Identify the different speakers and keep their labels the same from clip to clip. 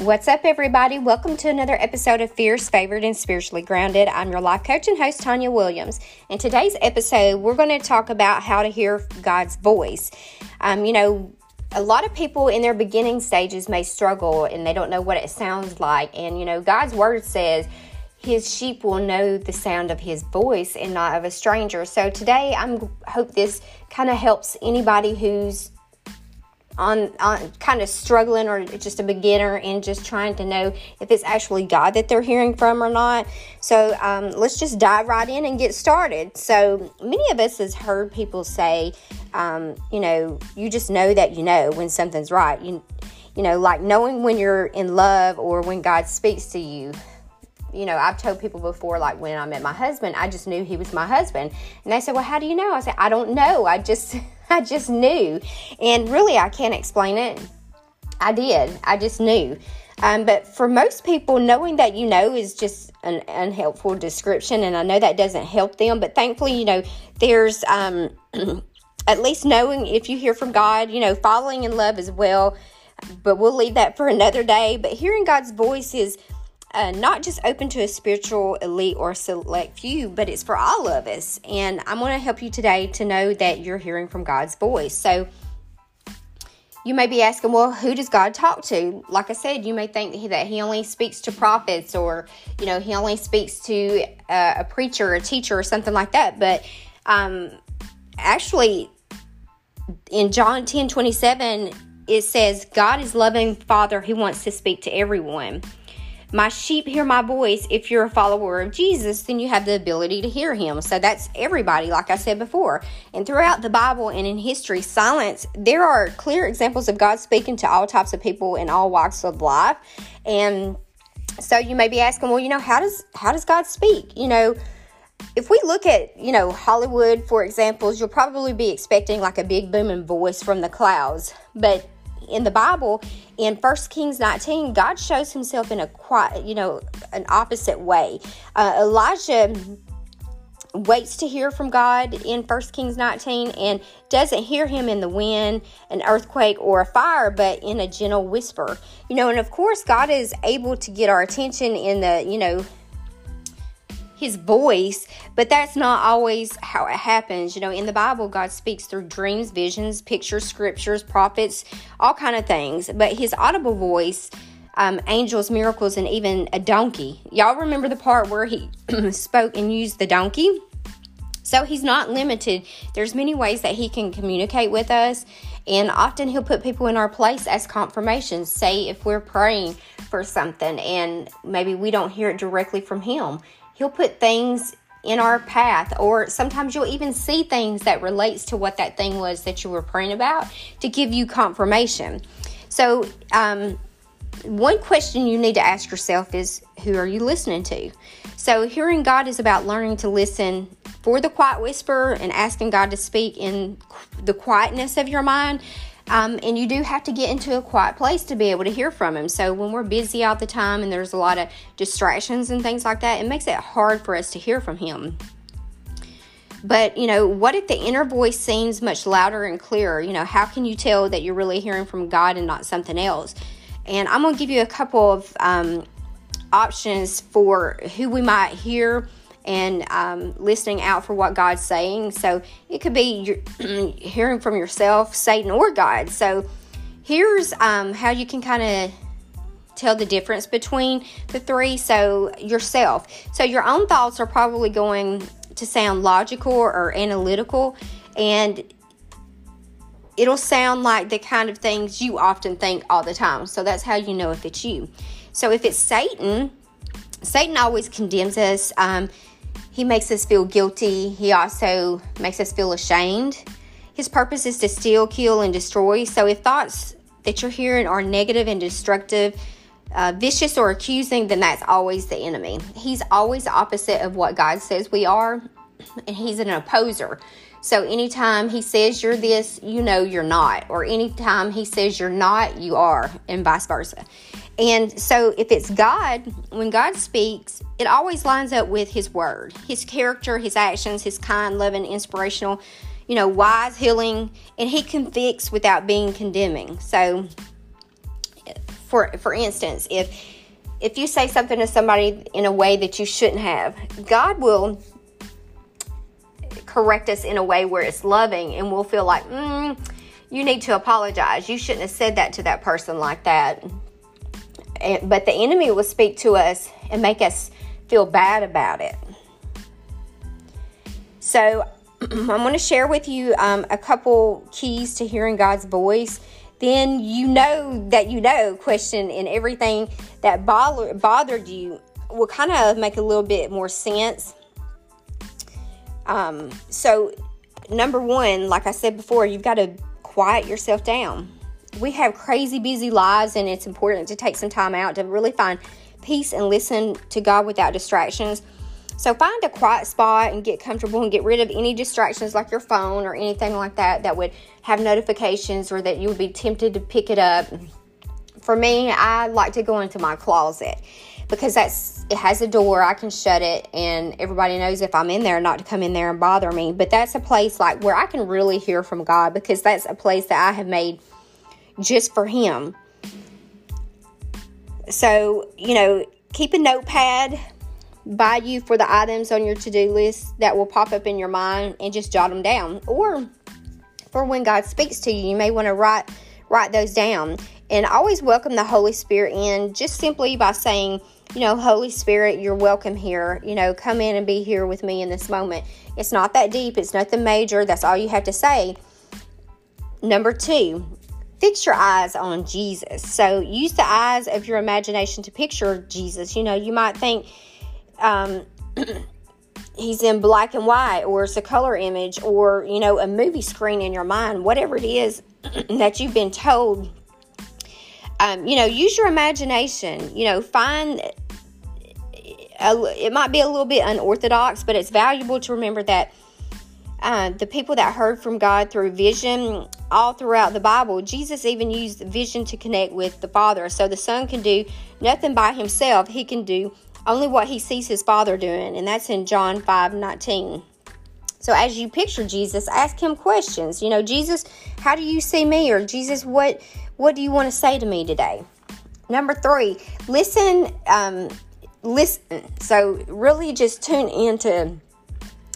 Speaker 1: What's up, everybody? Welcome to another episode of Fierce, Favored, and Spiritually Grounded. I'm your life coach and host, Tanya Williams. In today's episode, we're going to talk about how to hear God's voice. Um, you know, a lot of people in their beginning stages may struggle and they don't know what it sounds like. And, you know, God's word says, his sheep will know the sound of his voice and not of a stranger. So today I'm hope this kind of helps anybody who's on, on kind of struggling or just a beginner and just trying to know if it's actually God that they're hearing from or not. So um, let's just dive right in and get started. So many of us has heard people say, um, you know, you just know that you know when something's right. You, you know, like knowing when you're in love or when God speaks to you you know, I've told people before, like when I met my husband, I just knew he was my husband. And they said, Well, how do you know? I said, I don't know. I just I just knew. And really, I can't explain it. I did. I just knew. Um, but for most people, knowing that you know is just an unhelpful description, and I know that doesn't help them. But thankfully, you know, there's um, at least knowing if you hear from God, you know, following in love as well. But we'll leave that for another day. But hearing God's voice is uh, not just open to a spiritual elite or select few, but it's for all of us. And I'm going to help you today to know that you're hearing from God's voice. So you may be asking, well, who does God talk to? Like I said, you may think that he, only speaks to prophets or, you know, he only speaks to uh, a preacher, a teacher, or something like that. But um, actually, in John 10 27, it says, God is loving Father who wants to speak to everyone. My sheep hear my voice. If you're a follower of Jesus, then you have the ability to hear him. So that's everybody, like I said before. And throughout the Bible and in history, silence, there are clear examples of God speaking to all types of people in all walks of life. And so you may be asking, well, you know, how does how does God speak? You know, if we look at, you know, Hollywood, for examples, you'll probably be expecting like a big booming voice from the clouds. But in the Bible, in First Kings 19, God shows himself in a quite, you know, an opposite way. Uh, Elijah waits to hear from God in First Kings 19 and doesn't hear him in the wind, an earthquake, or a fire, but in a gentle whisper. You know, and of course, God is able to get our attention in the, you know, his voice, but that's not always how it happens. You know, in the Bible, God speaks through dreams, visions, pictures, scriptures, prophets, all kind of things. But his audible voice, um, angels, miracles, and even a donkey. Y'all remember the part where he spoke and used the donkey? So he's not limited. There's many ways that he can communicate with us. And often he'll put people in our place as confirmation. Say if we're praying for something and maybe we don't hear it directly from him, He'll put things in our path or sometimes you'll even see things that relates to what that thing was that you were praying about to give you confirmation. So um, one question you need to ask yourself is who are you listening to? So hearing god is about learning to listen for the quiet whisper and asking god to speak in the quietness of your mind um, and you do have to get into a quiet place to be able to hear from him. So when we're busy all the time and there's a lot of distractions and things like that, it makes it hard for us to hear from him. But, you know, what if the inner voice seems much louder and clearer? You know, how can you tell that you're really hearing from God and not something else? And I'm going to give you a couple of um, options for who we might hear and um, listening out for what God's saying. So it could be hearing from yourself, Satan, or God. So here's um, how you can kind of tell the difference between the three. So yourself. So your own thoughts are probably going to sound logical or analytical, and it'll sound like the kind of things you often think all the time. So that's how you know if it's you. So if it's Satan, Satan always condemns us. Um, he makes us feel guilty. He also makes us feel ashamed. His purpose is to steal, kill, and destroy. So if thoughts that you're hearing are negative and destructive, uh, vicious or accusing, then that's always the enemy. He's always opposite of what God says we are, and he's an opposer. So anytime he says you're this, you know you're not. Or anytime he says you're not, you are, and vice versa. And so if it's God, when God speaks, it always lines up with his word, his character, his actions, his kind, loving, inspirational, you know, wise, healing, and he convicts without being condemning. So For for instance, if if you say something to somebody in a way that you shouldn't have, God will correct us in a way where it's loving and we'll feel like, mm, you need to apologize. You shouldn't have said that to that person like that. And, but the enemy will speak to us and make us feel bad about it. So I'm going to share with you um, a couple keys to hearing God's voice. Then you know that you know question and everything that bother, bothered you will kind of make a little bit more sense. Um, so, number one, like I said before, you've got to quiet yourself down. We have crazy busy lives, and it's important to take some time out to really find peace and listen to God without distractions. So find a quiet spot and get comfortable and get rid of any distractions like your phone or anything like that that would have notifications or that you would be tempted to pick it up. For me, I like to go into my closet because that's it has a door I can shut it and everybody knows if I'm in there not to come in there and bother me. But that's a place like where I can really hear from God because that's a place that I have made just for him. So you know keep a notepad by you for the items on your to-do list that will pop up in your mind and just jot them down. Or for when God speaks to you you may want to write write those down and always welcome the Holy Spirit in just simply by saying you know, Holy Spirit, you're welcome here. You know, come in and be here with me in this moment. It's not that deep, it's nothing major. That's all you have to say. Number two, fix your eyes on Jesus. So use the eyes of your imagination to picture Jesus. You know, you might think um, he's in black and white, or it's a color image, or, you know, a movie screen in your mind, whatever it is that you've been told um, you know, use your imagination. You know, find a, it might be a little bit unorthodox, but it's valuable to remember that uh, the people that heard from God through vision all throughout the Bible, Jesus even used vision to connect with the Father. So the Son can do nothing by himself, he can do only what he sees his Father doing, and that's in John 5 19. So as you picture Jesus, ask him questions. You know, Jesus, how do you see me? Or Jesus, what what do you want to say to me today? Number three, listen. Um, listen. So really, just tune into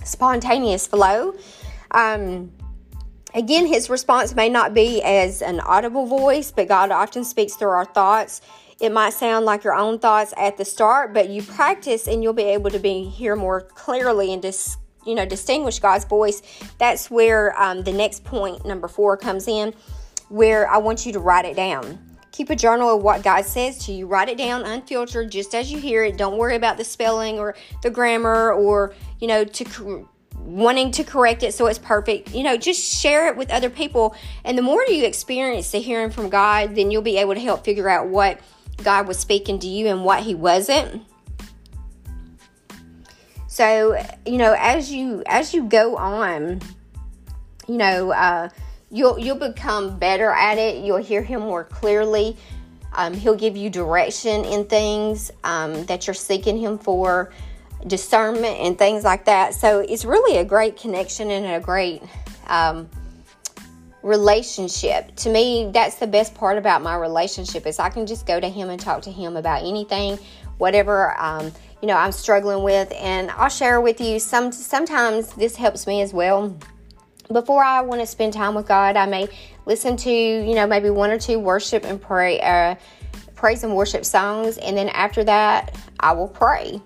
Speaker 1: spontaneous flow. Um, again, his response may not be as an audible voice, but God often speaks through our thoughts. It might sound like your own thoughts at the start, but you practice and you'll be able to be hear more clearly and dis, you know distinguish God's voice. That's where um, the next point, number four, comes in where I want you to write it down. Keep a journal of what God says to you. Write it down unfiltered just as you hear it. Don't worry about the spelling or the grammar or, you know, to wanting to correct it so it's perfect. You know, just share it with other people. And the more you experience the hearing from God, then you'll be able to help figure out what God was speaking to you and what he wasn't. So, you know, as you as you go on, you know, uh, you'll you'll become better at it. You'll hear him more clearly. Um, he'll give you direction in things um, that you're seeking him for, discernment and things like that. So it's really a great connection and a great um, relationship. To me, that's the best part about my relationship is I can just go to him and talk to him about anything, whatever um, you know I'm struggling with, and I'll share with you. Some sometimes this helps me as well before I want to spend time with God, I may listen to, you know, maybe one or two worship and pray, uh, praise and worship songs, and then after that, I will pray.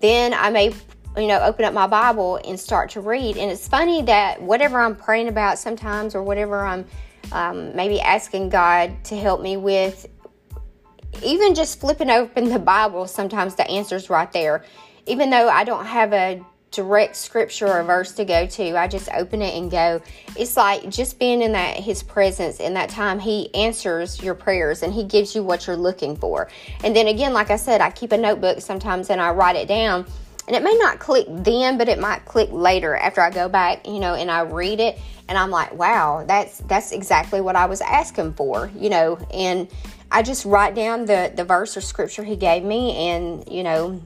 Speaker 1: Then I may, you know, open up my Bible and start to read. And it's funny that whatever I'm praying about sometimes, or whatever I'm um, maybe asking God to help me with, even just flipping open the Bible, sometimes the answer's right there. Even though I don't have a direct scripture or verse to go to. I just open it and go. It's like just being in that his presence in that time he answers your prayers and he gives you what you're looking for. And then again, like I said, I keep a notebook sometimes and I write it down. And it may not click then, but it might click later after I go back, you know, and I read it and I'm like, wow, that's that's exactly what I was asking for, you know, and I just write down the the verse or scripture he gave me and, you know,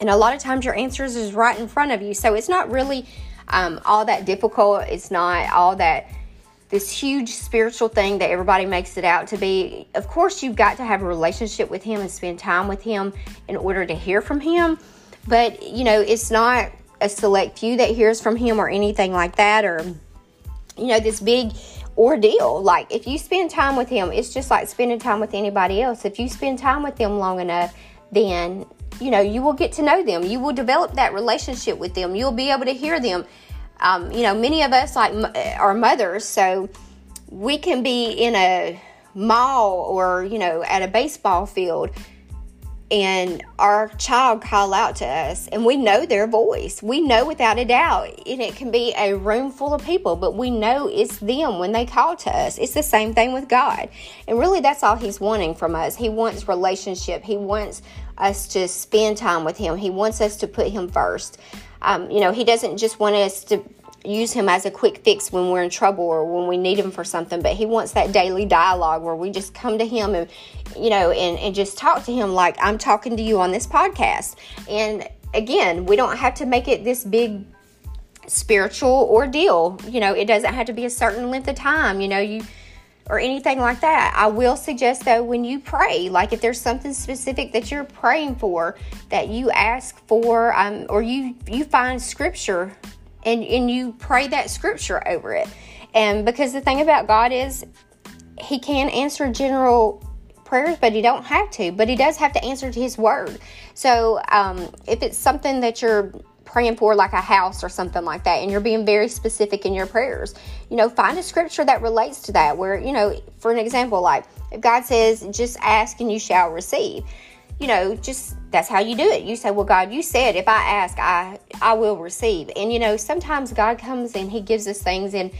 Speaker 1: and a lot of times your answers is right in front of you. So it's not really um, all that difficult. It's not all that this huge spiritual thing that everybody makes it out to be. Of course, you've got to have a relationship with Him and spend time with Him in order to hear from Him. But, you know, it's not a select few that hears from Him or anything like that, or, you know, this big ordeal. Like, if you spend time with Him, it's just like spending time with anybody else. If you spend time with them long enough, then, you know, you will get to know them. You will develop that relationship with them. You'll be able to hear them. Um, you know, many of us like are mothers, so we can be in a mall or you know at a baseball field and our child call out to us and we know their voice. We know without a doubt and it can be a room full of people but we know it's them when they call to us. It's the same thing with god. And really that's all he's wanting from us. He wants relationship. He wants us to spend time with him he wants us to put him first um, you know, he doesn't just want us to use him as a quick fix when we're in trouble or when we need him for something, but he wants that daily dialogue where we just come to him and, you know, and, and just talk to him like I'm talking to you on this podcast. And again, we don't have to make it this big spiritual ordeal. You know, it doesn't have to be a certain length of time. You know, you or anything like that. I will suggest though when you pray, like if there's something specific that you're praying for, that you ask for, um, or you you find scripture and and you pray that scripture over it. And because the thing about God is, He can answer general prayers, but He don't have to. But He does have to answer to His word. So um, if it's something that you're praying for like a house or something like that and you're being very specific in your prayers. You know find a scripture that relates to that where you know for an example like if god says just ask and you shall receive you know just that's how you do it. You say well god you said if i ask i i will receive and you know sometimes god comes and he gives us things and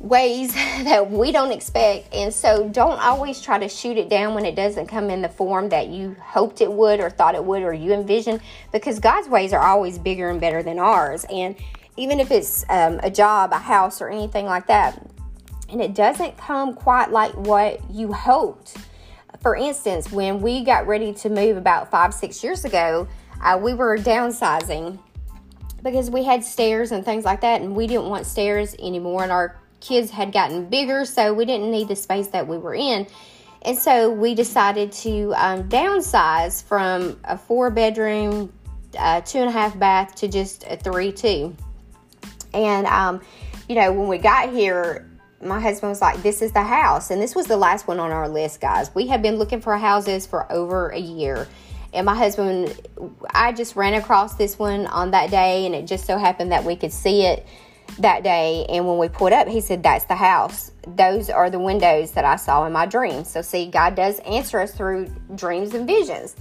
Speaker 1: ways that we don't expect. And so don't always try to shoot it down when it doesn't come in the form that you hoped it would or thought it would or you envisioned because God's ways are always bigger and better than ours. And even if it's um, a job, a house, or anything like that, and it doesn't come quite like what you hoped. For instance, when we got ready to move about five, six years ago, uh, we were downsizing because we had stairs and things like that, and we didn't want stairs anymore in our kids had gotten bigger, so we didn't need the space that we were in. And so we decided to um, downsize from a four bedroom, uh, two and a half bath to just a three two. And, um, you know, when we got here, my husband was like, This is the house. And this was the last one on our list, guys. We have been looking for houses for over a year. And my husband, I just ran across this one on that day, and it just so happened that we could see it that day. And when we pulled up, he said, That's the house. Those are the windows that I saw in my dreams. So, see, God does answer us through dreams and visions.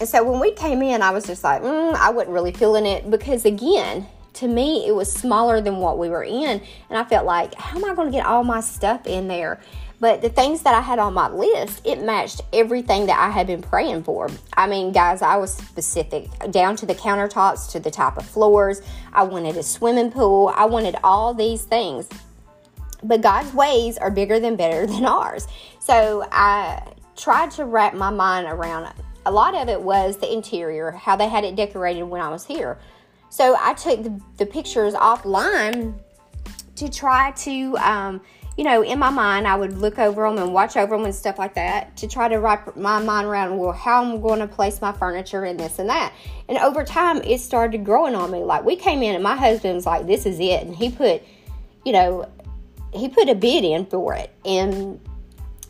Speaker 1: And so when we came in, I was just like, mm, I wasn't really feeling it because, again, to me, it was smaller than what we were in. And I felt like, how am I going to get all my stuff in there? But the things that I had on my list, it matched everything that I had been praying for. I mean, guys, I was specific down to the countertops, to the type of floors. I wanted a swimming pool. I wanted all these things. But God's ways are bigger than better than ours. So I tried to wrap my mind around it. A lot of it was the interior, how they had it decorated when I was here. So I took the, the pictures offline to try to um, you know, in my mind, I would look over them and watch over them and stuff like that to try to wrap my mind around, well, how I'm going to place my furniture and this and that. And over time, it started growing on me. Like, we came in and my husband was like, this is it. And he put, you know, he put a bid in for it. And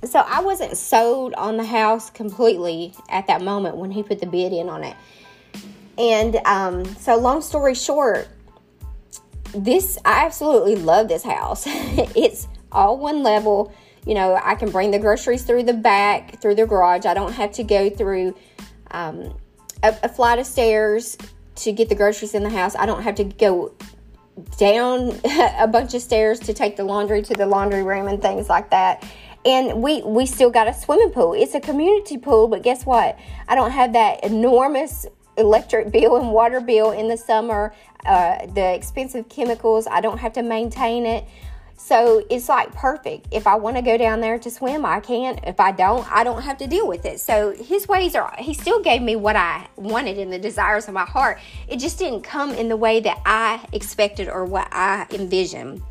Speaker 1: so I wasn't sold on the house completely at that moment when he put the bid in on it. And um, so, long story short, this I absolutely love this house. it's all one level. You know, I can bring the groceries through the back, through the garage. I don't have to go through um, a, a flight of stairs to get the groceries in the house. I don't have to go down a bunch of stairs to take the laundry to the laundry room and things like that. And we we still got a swimming pool. It's a community pool, but guess what? I don't have that enormous electric bill and water bill in the summer. Uh, the expensive chemicals. I don't have to maintain it. So it's like perfect. If I want to go down there to swim, I can. If I don't, I don't have to deal with it. So his ways are, he still gave me what I wanted and the desires of my heart. It just didn't come in the way that I expected or what I envisioned.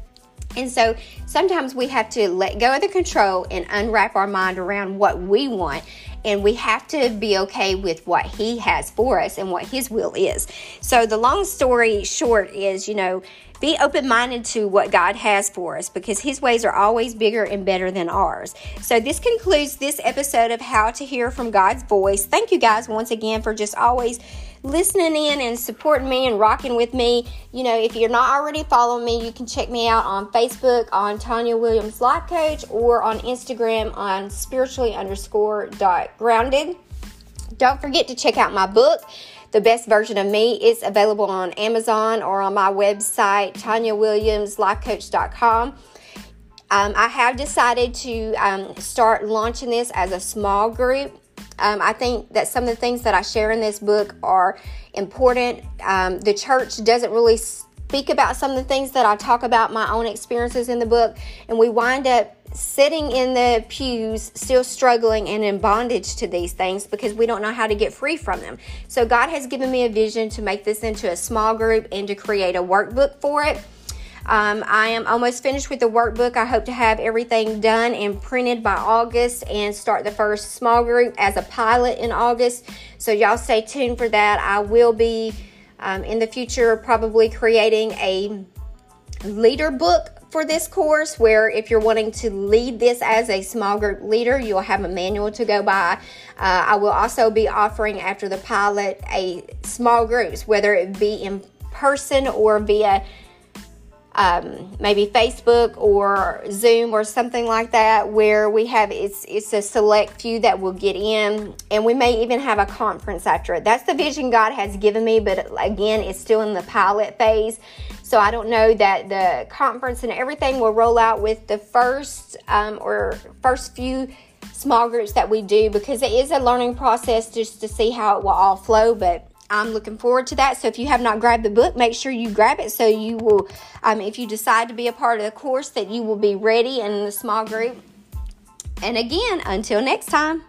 Speaker 1: And so sometimes we have to let go of the control and unwrap our mind around what we want. And we have to be okay with what He has for us and what His will is. So, the long story short is, you know, be open minded to what God has for us because His ways are always bigger and better than ours. So, this concludes this episode of How to Hear from God's Voice. Thank you guys once again for just always listening in and supporting me and rocking with me. You know, if you're not already following me, you can check me out on Facebook on Tanya Williams Life Coach or on Instagram on spiritually underscore dot grounded. Don't forget to check out my book. The best version of me is available on Amazon or on my website, TanyaWilliamsLifeCoach.com. Um, I have decided to um, start launching this as a small group. Um, I think that some of the things that I share in this book are important. Um, the church doesn't really speak about some of the things that I talk about my own experiences in the book, and we wind up sitting in the pews still struggling and in bondage to these things because we don't know how to get free from them. So God has given me a vision to make this into a small group and to create a workbook for it. Um, I am almost finished with the workbook. I hope to have everything done and printed by August and start the first small group as a pilot in August. So, y'all stay tuned for that. I will be um, in the future probably creating a leader book for this course where if you're wanting to lead this as a small group leader you'll have a manual to go by uh, i will also be offering after the pilot a small groups whether it be in person or via um, maybe Facebook or Zoom or something like that, where we have it's it's a select few that will get in, and we may even have a conference after it. That's the vision God has given me, but again, it's still in the pilot phase, so I don't know that the conference and everything will roll out with the first um, or first few small groups that we do because it is a learning process just to see how it will all flow, but I'm looking forward to that. So if you have not grabbed the book, make sure you grab it so you will, um, if you decide to be a part of the course, that you will be ready in the small group. And again, until next time.